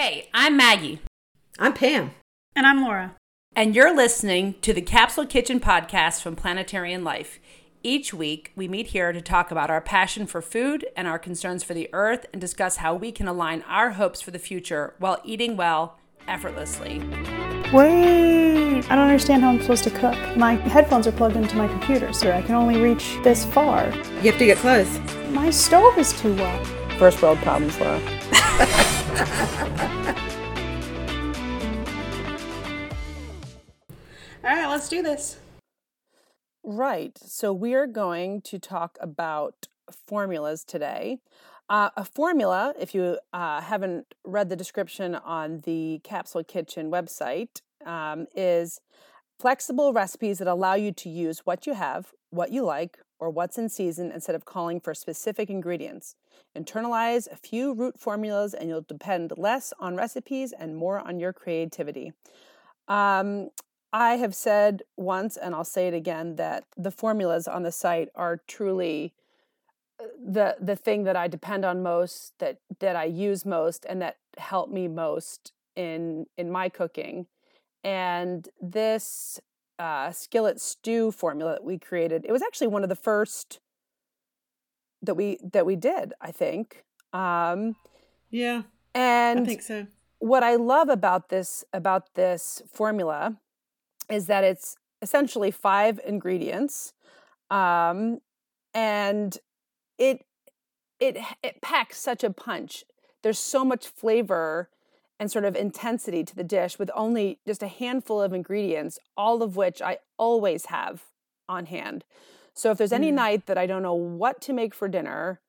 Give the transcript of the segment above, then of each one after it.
Hey, I'm Maggie. I'm Pam. And I'm Laura. And you're listening to the Capsule Kitchen podcast from Planetarian Life. Each week, we meet here to talk about our passion for food and our concerns for the earth and discuss how we can align our hopes for the future while eating well effortlessly. Wait, I don't understand how I'm supposed to cook. My headphones are plugged into my computer, so I can only reach this far. You have to get close. My stove is too low. First world problems, Laura. All right, let's do this. Right. So we are going to talk about formulas today. Uh, a formula, if you uh, haven't read the description on the Capsule Kitchen website, um, is flexible recipes that allow you to use what you have, what you like, or what's in season instead of calling for specific ingredients. Internalize a few root formulas and you'll depend less on recipes and more on your creativity. Um, I have said once, and I'll say it again, that the formulas on the site are truly uh, the the thing that I depend on most, that that I use most, and that help me most in in my cooking. And this uh, skillet stew formula that we created, it was actually one of the first that we that we did. I think. Um, yeah, and I think so. What I love about this about this formula is that it's essentially five ingredients um, and it it it packs such a punch there's so much flavor and sort of intensity to the dish with only just a handful of ingredients all of which i always have on hand so if there's any mm. night that i don't know what to make for dinner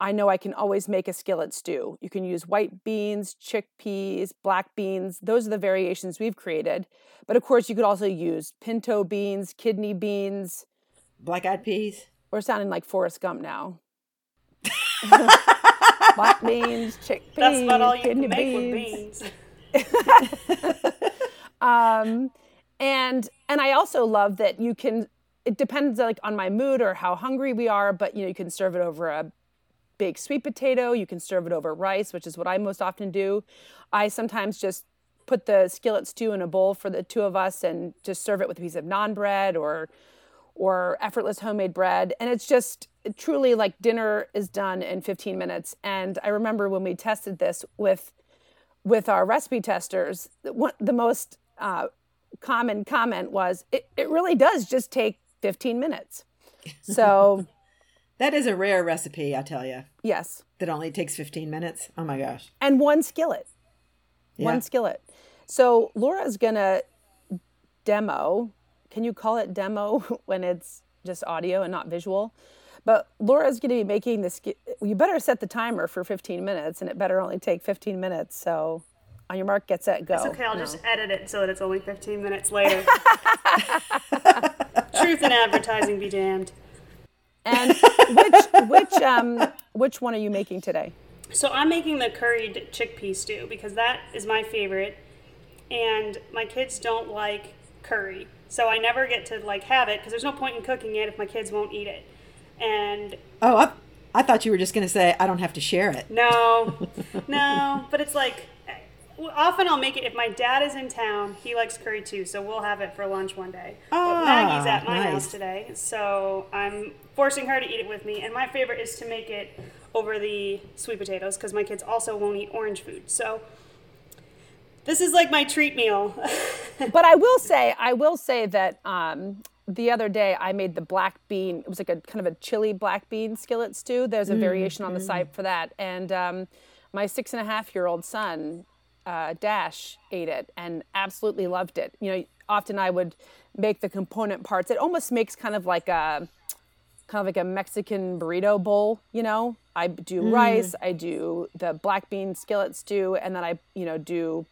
I know I can always make a skillet stew. You can use white beans, chickpeas, black beans. Those are the variations we've created. But of course, you could also use pinto beans, kidney beans, black eyed peas. We're sounding like Forrest Gump now. black beans, chickpeas, That's about all you kidney can make beans. with beans. um, and and I also love that you can. It depends like on my mood or how hungry we are, but you know you can serve it over a baked sweet potato. You can serve it over rice, which is what I most often do. I sometimes just put the skillet stew in a bowl for the two of us and just serve it with a piece of naan bread or or effortless homemade bread and it's just truly like dinner is done in 15 minutes and i remember when we tested this with with our recipe testers the most uh, common comment was it, it really does just take 15 minutes so that is a rare recipe, I tell you. Yes. That only takes 15 minutes. Oh my gosh. And one skillet. Yeah. One skillet. So Laura's to demo. Can you call it demo when it's just audio and not visual? But Laura's going to be making this. You better set the timer for 15 minutes, and it better only take 15 minutes. So, on your mark, get set, go. It's okay. I'll no. just edit it so that it's only 15 minutes later. Truth in advertising be damned. And which which um which one are you making today? So I'm making the curried chickpea stew because that is my favorite, and my kids don't like curry, so I never get to like have it because there's no point in cooking it if my kids won't eat it. And oh, I, I thought you were just going to say I don't have to share it. No, no, but it's like often I'll make it if my dad is in town. He likes curry too, so we'll have it for lunch one day. Oh, but Maggie's at my nice. house today, so I'm forcing her to eat it with me. And my favorite is to make it over the sweet potatoes because my kids also won't eat orange food. So this is like my treat meal. but I will say, I will say that um, the other day I made the black bean. It was like a kind of a chili black bean skillet stew. There's a mm, variation on the mm. site for that, and um, my six and a half year old son uh, Dash ate it and absolutely loved it. You know, often I would make the component parts. It almost makes kind of like a kind of like a Mexican burrito bowl. You know, I do mm. rice, I do the black bean skillet stew, and then I you know do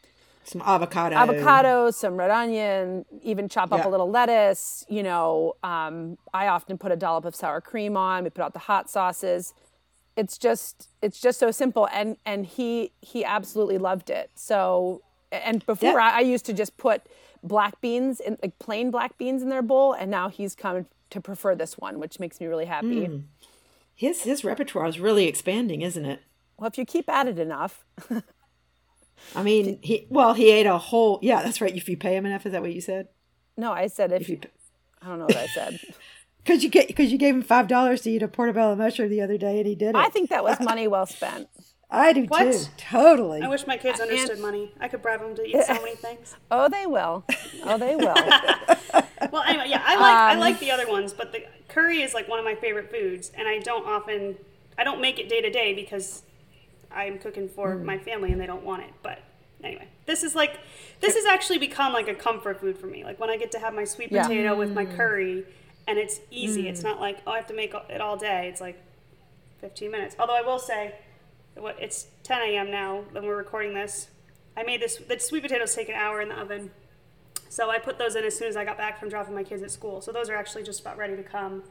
some avocado, avocado, some red onion, even chop up a little lettuce. You know, um, I often put a dollop of sour cream on. We put out the hot sauces it's just it's just so simple and and he he absolutely loved it so and before yeah. I, I, used to just put black beans in like plain black beans in their bowl and now he's come to prefer this one which makes me really happy mm. his his repertoire is really expanding isn't it well if you keep at it enough I mean, he well, he ate a whole. Yeah, that's right. If you pay him enough, is that what you said? No, I said if, If you, you. I don't know what I said. because you get because you gave him five dollars to eat a portobello mushroom the other day, and he did it. I think that was money well spent. I do What? too. Totally. I wish my kids understood money. I could bribe them to eat so many things. Oh, they will. Oh, they will. Well, anyway, yeah, I like I um, like the other ones, but the curry is like one of my favorite foods, and I don't often I don't make it day to day because I'm cooking for mm. my family and they don't want it. But anyway, this is like this has actually become like a comfort food for me. Like when I get to have my sweet Yeah. potato with my curry, and it's easy. It's mm. not like oh I have to make it all day. It's like 15 minutes. Although I will say, what it's 10 a.m. now when we're recording this. I made this. The sweet potatoes take an hour in the oven. So I put those in as soon as I got back from dropping my kids at school. So those are actually just about ready to come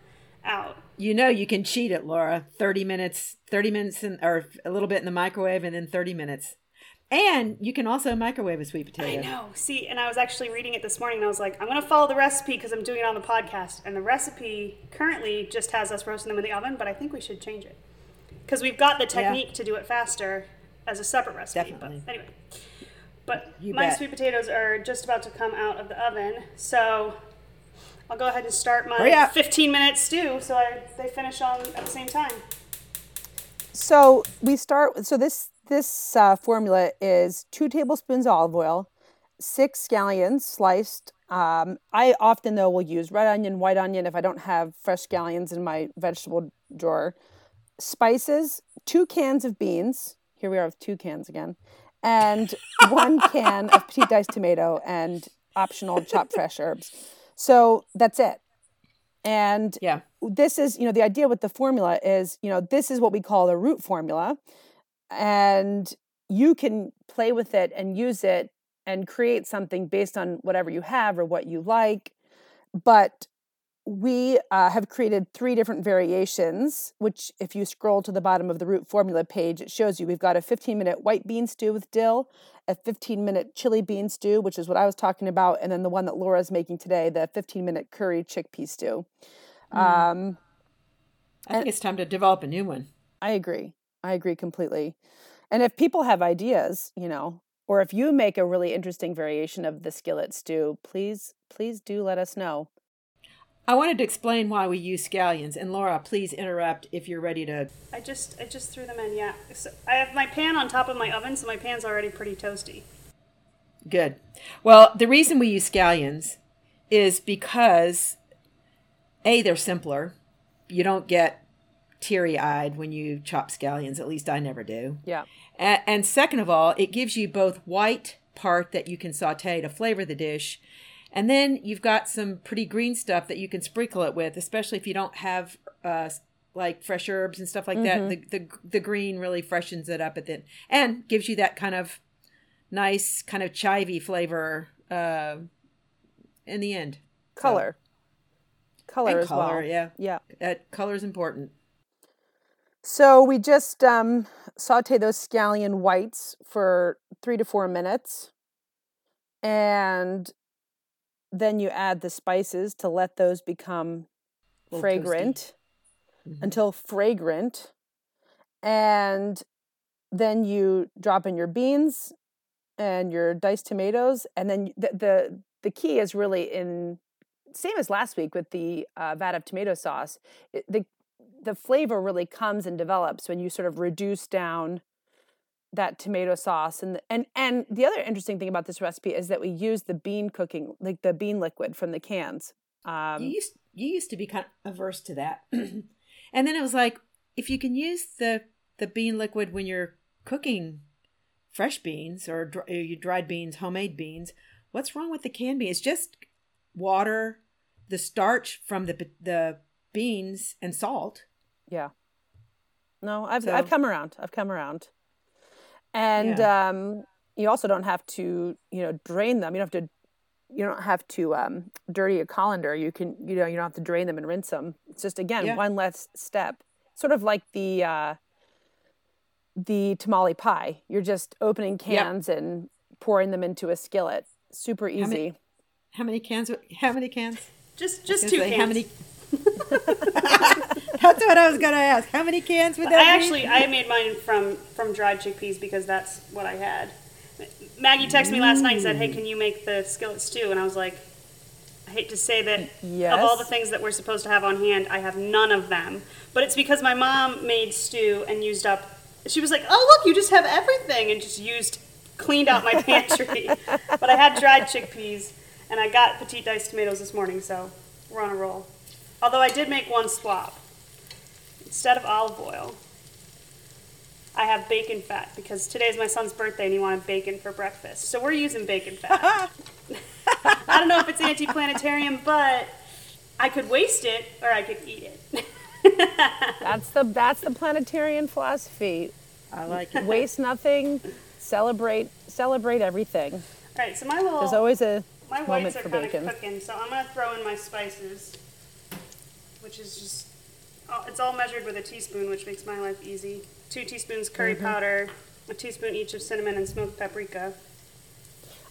out. You know you can cheat it, Laura. Thirty minutes, thirty minutes, in, or a little bit in the microwave, and then thirty minutes. And you can also microwave a sweet potato. I know. See, and I was actually reading it this morning and I was like, I'm going to follow the recipe because I'm doing it on the podcast. And the recipe currently just has us roasting them in the oven, but I think we should change it. Because we've got the technique to do it faster as a separate recipe. Definitely. But anyway. But You my bet. sweet potatoes are just about to come out of the oven. So I'll go ahead and start my 15 minute stew so I, they finish on at the same time. So we start. So this this uh, formula is two tablespoons olive oil, six scallions sliced. Um, I often though will use red onion, white onion if I don't have fresh scallions in my vegetable drawer. Spices, two cans of beans. Here we are with two cans again, and one can of petite diced tomato and optional chopped fresh herbs. So that's it. And Yeah. this is you know the idea with the formula is you know this is what we call the root formula and you can play with it and use it and create something based on whatever you have or what you like but we uh, have created three different variations which if you scroll to the bottom of the root formula page it shows you we've got a 15 minute white bean stew with dill a 15 minute chili bean stew which is what i was talking about and then the one that laura's making today the 15 minute curry chickpea stew um, I think it's time to develop a new one. I agree. I agree completely. And if people have ideas, you know, or if you make a really interesting variation of the skillet stew, please, please do let us know. I wanted to explain why we use scallions, and Laura, please interrupt if you're ready to. I just I just threw them in, yeah. So I have my pan on top of my oven, so my pan's already pretty toasty. Good. Well, the reason we use scallions is because a they're simpler. You don't get teary eyed when you chop scallions. At least I never do. Yeah. A- And second of all, it gives you both white part that you can saute to flavor the dish, and then you've got some pretty green stuff that you can sprinkle it with, especially if you don't have uh, like fresh herbs and stuff like that. The, the the green really freshens it up at the and gives you that kind of nice kind of chivy flavor uh, in the end. Color. Color And as color, well. yeah. Yeah. That color is important. So we just um, saute those scallion whites for three to four minutes. And then you add the spices to let those become fragrant Mhm. until fragrant. And then you drop in your beans and your diced tomatoes. And then the, the, the key is really in same as last week with the uh, vat of tomato sauce. It, the the flavor really comes and develops when you sort of reduce down that tomato sauce and and and the other interesting thing about this recipe is that we use the bean cooking like the bean liquid from the cans. Um, you used you used to be kind of averse to that, and then it was like if you can use the the bean liquid when you're cooking fresh beans or you dried beans, homemade beans, what's wrong with the canned beans? Just water, the starch from the the beans, and salt. Yeah. No, I've So- I've come around. I've come around. And um, you also don't have to, you know, drain them. You don't have to you don't have to um, dirty a colander. You can, you know, you don't have to drain them and rinse them. It's just again Yeah. one less step. Sort of like the uh, the tamale pie. You're just opening cans and pouring them into a skillet. Super easy. many- How many cans? How many cans? Just just two say, cans. How many? That's what I was gonna ask. How many cans would that be? I be? actually I made mine from from dried chickpeas because that's what I had. Maggie texted me last night and said, "Hey, can you make the skillet stew?" And I was like, I hate to say that of all the things that we're supposed to have on hand, I have none of them. But it's because my mom made stew and used up. She was like, "Oh, look, you just have everything," and just used cleaned out my pantry. but I had dried chickpeas and I got petite diced tomatoes this morning, so we're on a roll. Although I did make one swap. Instead of olive oil, I have bacon fat because today's my son's birthday and he wanted bacon for breakfast. So we're using bacon fat. I don't know if it's anti-planetarian, but I could waste it or I could eat it. That's the that's the planetarian philosophy. I like it. Waste nothing, celebrate celebrate everything. All right, so my little There's always a my moment whites are for kind bacon. of cooking, so I'm gonna throw in my spices, which is just it's all measured with a teaspoon, which makes my life easy. Two teaspoons curry Mm-hmm. powder, a teaspoon each of cinnamon and smoked paprika.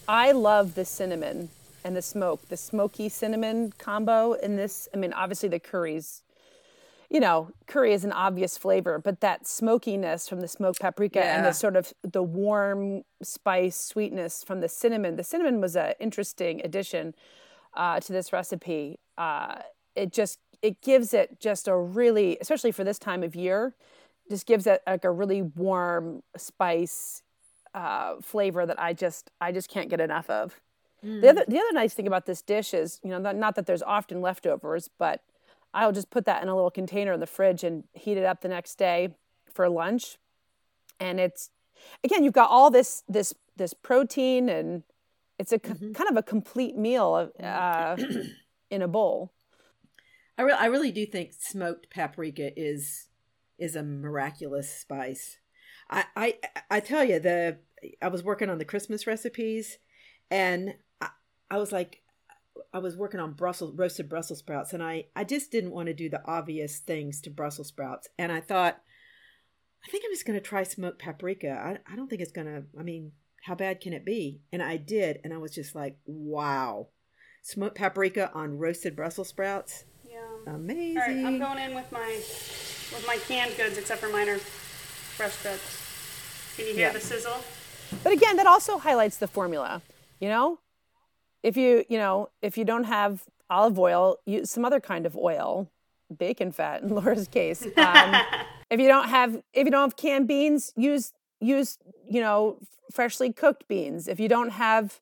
I love the cinnamon and the smoke, the smoky cinnamon combo in this. I mean, obviously the curries, you know, curry is an obvious flavor, but that smokiness from the smoked paprika and the sort of the warm spice sweetness from the cinnamon. The cinnamon was an interesting addition uh, to this recipe. Uh, it just it gives it just a really, especially for this time of year, just gives it like a really warm spice uh, flavor that I just I just can't get enough of. The other the other nice thing about this dish is you know not, not that there's often leftovers, but I'll just put that in a little container in the fridge and heat it up the next day for lunch. And it's again you've got all this this this protein and it's a c- kind of a complete meal uh, in a bowl. I, re- I really do think smoked paprika is is a miraculous spice. I, I I tell you the I was working on the Christmas recipes, and I, I was like, I was working on Brussels roasted Brussels sprouts, and I I just didn't want to do the obvious things to Brussels sprouts, and I thought, I think I'm just going to try smoked paprika. I I don't think it's gonna. I mean, how bad can it be? And I did, and I was just like, wow, smoked paprika on roasted Brussels sprouts. Yeah. Amazing. All right, I'm going in with my with my canned goods, except for mine are fresh cuts. Can you hear Yeah. the sizzle? But again, that also highlights the formula. You know, if you you know if you don't have olive oil, use some other kind of oil, bacon fat in Laura's case. Um, if you don't have if you don't have canned beans, use use you know freshly cooked beans. If you don't have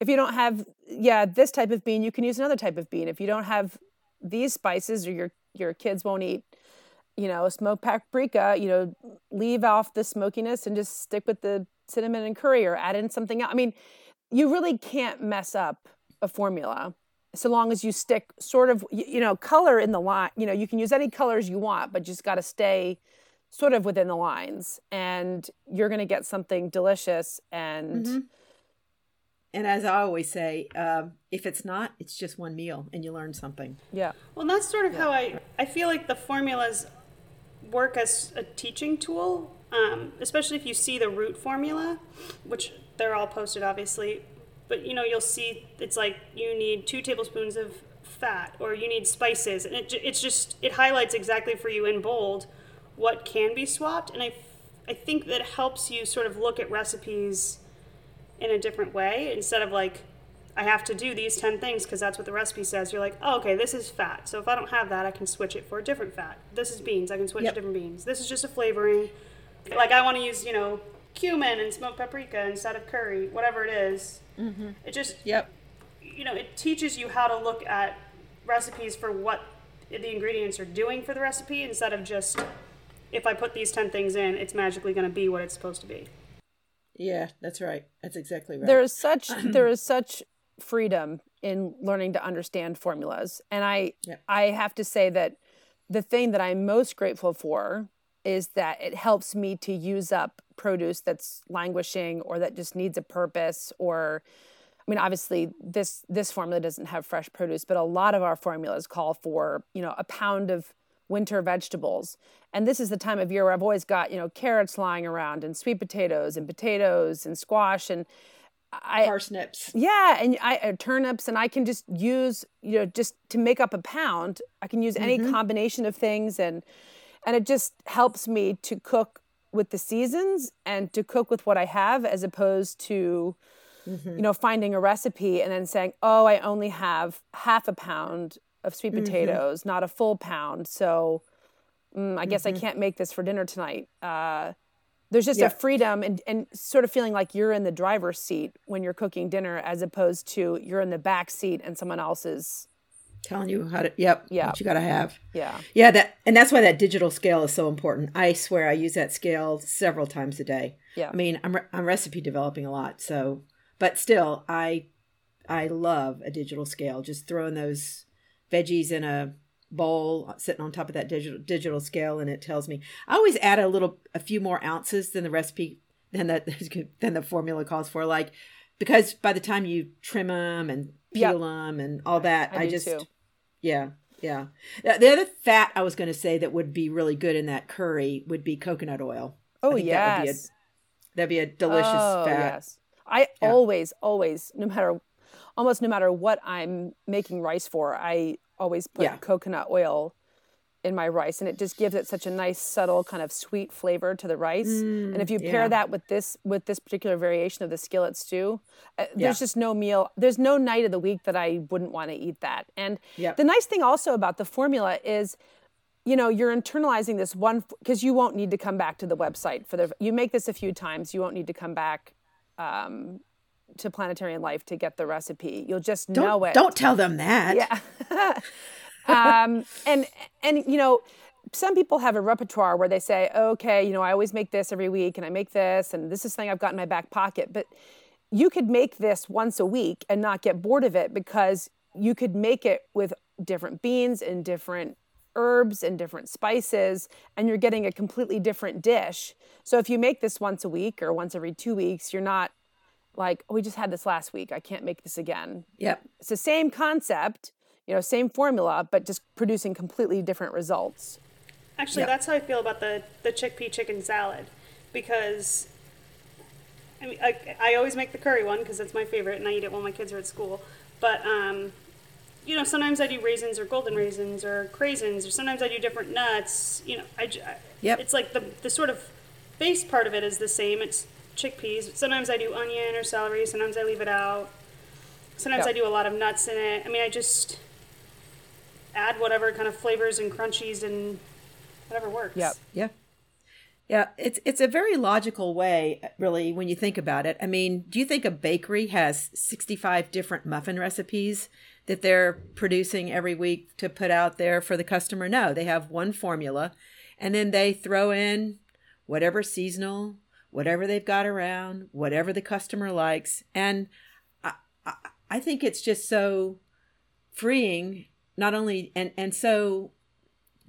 if you don't have yeah this type of bean, you can use another type of bean. If you don't have these spices or your your kids won't eat you know smoked paprika you know leave off the smokiness and just stick with the cinnamon and curry or add in something else i mean you really can't mess up a formula so long as you stick sort of you know color in the line you know you can use any colors you want but just got to stay sort of within the lines and you're going to get something delicious and Mhm. And as I always say, um, if it's not, it's just one meal, and you learn something. yeah. Well, that's sort of how I I feel like the formulas work as a teaching tool, um, especially if you see the root formula, which they're all posted obviously, but you know you'll see it's like you need two tablespoons of fat or you need spices, and it, it's just it highlights exactly for you in bold what can be swapped, and I I think that helps you sort of look at recipes in a different way instead of like I have to do these 10 things because that's what the recipe says. You're like, oh, okay, this is fat. So if I don't have that, I can switch it for a different fat. This is beans. I can switch Yep. to different beans. This is just a flavoring. Like I want to use, you know, cumin and smoked paprika instead of curry, whatever it is. Mm-hmm. It just, Yep. you know, it teaches you how to look at recipes for what the ingredients are doing for the recipe instead of just, if I put these 10 things in, it's magically going to be what it's supposed to be. Yeah, that's right. That's exactly right. there is such there is such freedom in learning to understand formulas and i Yep. i have to say that the thing that i'm most grateful for is that it helps me to use up produce that's languishing or that just needs a purpose or I mean, obviously, this this formula doesn't have fresh produce, but a lot of our formulas call for you know a pound of winter vegetables, and this is the time of year where I've always got you know carrots lying around and sweet potatoes and potatoes and squash and I parsnips. yeah, and I uh, turnips, and I can just use you know just to make up a pound. I can use any combination of things, and and it just helps me to cook with the seasons and to cook with what I have as opposed to you know finding a recipe and then saying oh I only have half a pound of sweet potatoes not a full pound so mm, I guess I can't make this for dinner tonight uh, there's just Yeah. a freedom and, and sort of feeling like you're in the driver's seat when you're cooking dinner as opposed to you're in the back seat and someone else is Telling you how to, yep, Yeah. what you got to have. yeah Yeah, that and that's why that digital scale is so important. I swear I use that scale several times a day. Yeah. I mean, I'm re- I'm recipe developing a lot, so but still I I love a digital scale. Just throwing those veggies in a bowl uh, sitting on top of that digital digital scale and it tells me. I always add a little a few more ounces than the recipe than that than the formula calls for like because by the time you trim them and Yep. peel them and all that, I I, just too. yeah, yeah. The the other fat I was going to say that would be really good in that curry would be coconut oil. oh think that would be a yes That'd be a delicious oh, fat. Yes. I Yeah. always, always, no matter, almost no matter what I'm making rice for, I always put Yeah. coconut oil in my rice, and it just gives it such a nice, subtle kind of sweet flavor to the rice. and if you pair Mm, yeah. that with this, with this particular variation of the skillet stew, uh, Yeah. there's just no meal, there's no night of the week that I wouldn't want to eat that. And Yep. the nice thing also about the formula is you know you're internalizing this one because you won't need to come back to the website for the you make this a few times you won't need to come back um, to planetarian life to get the recipe. You'll just Don't know it. don't tell them that. yeah. Um, and and you know some people have a repertoire where they say okay you know i always make this every week and i make this and this is something i've got in my back pocket. But you could make this once a week and not get bored of it because you could make it with different beans and different herbs and different spices and you're getting a completely different dish. So if you make this once a week or once every two weeks you're not like oh, we just had this last week i can't make this again Yep. it's the same concept, you know, same formula, but just producing completely different results. Actually, Yeah. that's how I feel about the, the chickpea chicken salad because I mean, I, I always make the curry one because it's my favorite and I eat it while my kids are at school. But, um, you know, sometimes I do raisins or golden raisins or craisins or sometimes I do different nuts. You know, I, j- I- Yep. it's like the, the sort of base part of it is the same. It's chickpeas. Sometimes I do onion or celery. Sometimes I leave it out. Sometimes Yep. I do a lot of nuts in it. I mean, I just add whatever kind of flavors and crunchies and whatever works. Yep. Yeah. Yeah, it's it's a very logical way, really, when you think about it. I mean, do you think a bakery has sixty five different muffin recipes that they're producing every week to put out there for the customer? No, they have one formula, and then they throw in whatever seasonal, whatever they've got around, whatever the customer likes, and I I, I think it's just so freeing, not only and and so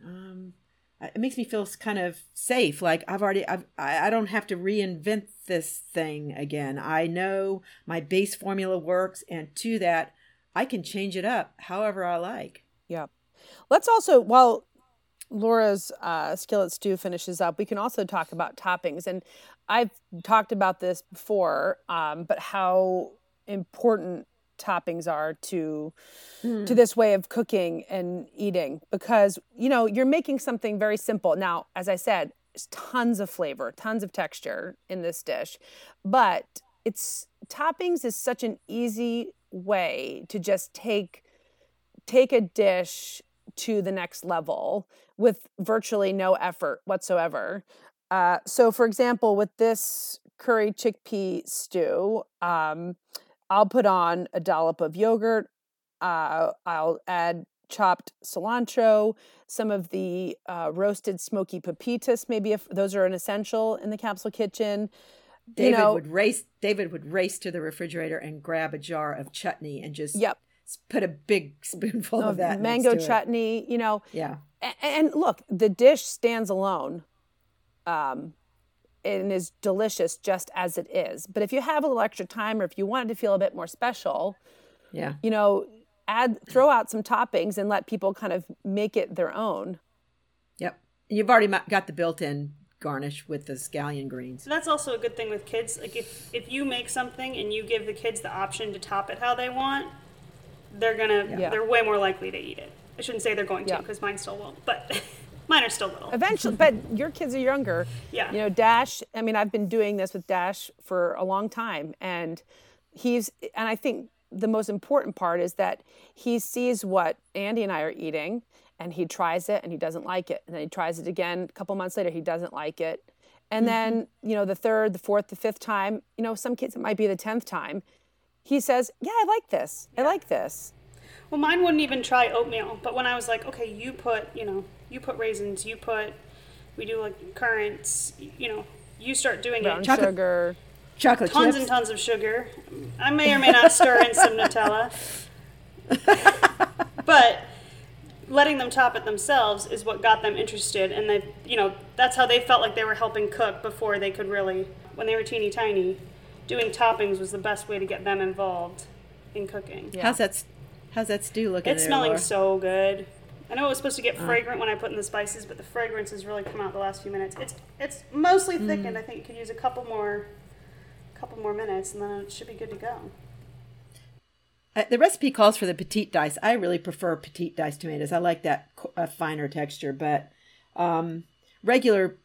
um, it makes me feel kind of safe. Like I've already, I've, I I don't have to reinvent this thing again. I know my base formula works, and to that, I can change it up however I like. Yeah. Let's also, while Laura's uh, skillet stew finishes up, we can also talk about toppings. And I've talked about this before, um, but how important toppings are to to this way of cooking and eating because you know you're making something very simple now as i said there's tons of flavor tons of texture in this dish but it's toppings is such an easy way to just take take a dish to the next level with virtually no effort whatsoever. Uh, so, for example, with this curry chickpea stew, um, I'll put on a dollop of yogurt. Uh, I'll add chopped cilantro, some of the uh, roasted smoky pepitas. Maybe if those are an essential in the capsule kitchen. David you know, would race. David would race to the refrigerator and grab a jar of chutney and just Yep. put a big spoonful of that next mango to it. chutney. You know, Yeah, A- and look, the dish stands alone, um, and is delicious just as it is. But if you have a little extra time, or if you want it to feel a bit more special, yeah, you know, add throw out some toppings and let people kind of make it their own. yep. You've already got the built-in garnish with the scallion greens. So that's also a good thing with kids. Like if if you make something and you give the kids the option to top it how they want, they're gonna Yeah. they're way more likely to eat it. I shouldn't say they're going to because mine still won't. But Mine are still little. Eventually, but your kids are younger. Yeah. You know, Dash, I mean, I've been doing this with Dash for a long time. And he's, and I think the most important part is that he sees what Andy and I are eating and he tries it and he doesn't like it. And then he tries it again a couple months later, he doesn't like it. And mm-hmm. then, you know, the third, the fourth, the fifth time, you know, some kids it might be the tenth time. He says, Yeah, I like this. I like this. Well, mine wouldn't even try oatmeal, but when I was like, okay, you put, you know, you put raisins, you put, we do like currants, you know, you start doing Brown it. Chocolate- sugar. Chocolate Tons chips. and tons of sugar. I may or may not stir in some Nutella. but letting them top it themselves is what got them interested and they you know that's how they felt like they were helping cook before they could really when they were teeny tiny doing toppings was the best way to get them involved in cooking How's that? How's that stew looking? it's there, smelling Laura? so good i know it was supposed to get fragrant when i put in the spices but the fragrance has really come out the last few minutes it's it's mostly thickened i think you could use a couple more couple more minutes and then it should be good to go Uh, the recipe calls for the petite dice. I really prefer petite dice tomatoes. I like that uh, finer texture, but um, regular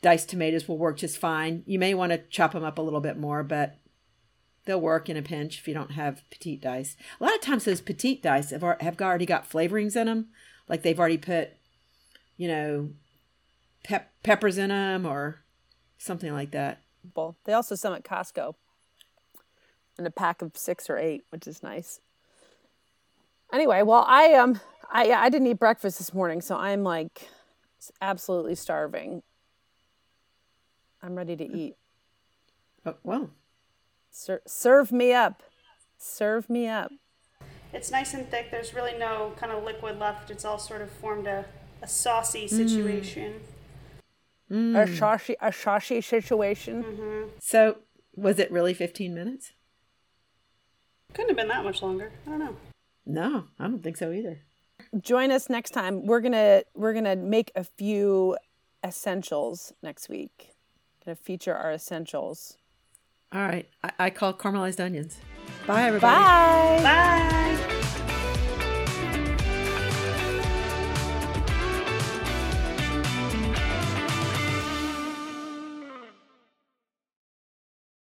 diced tomatoes will work just fine. You may want to chop them up a little bit more, but they'll work in a pinch if you don't have petite dice. A lot of times those petite dice have, have already got flavorings in them, like they've already put, you know, pep- peppers in them or something like that. Well, They also sell at Costco in a pack of six or eight, which is nice. Anyway, well, I um, I I didn't eat breakfast this morning, so I'm like absolutely starving. I'm ready to eat. Oh, well, Ser- serve me up, serve me up. It's nice and thick. There's really no kind of liquid left. It's all sort of formed a, a saucy mm. situation. A mm. shoshy, a shoshy situation. Mm-hmm. so was it really 15 minutes? Couldn't have been that much longer. I don't know. No, I don't think so either. Join us next time. We're gonna we're gonna make a few essentials next week. Gonna feature our essentials. All right. I, I call caramelized onions. Bye, everybody. Bye. Bye.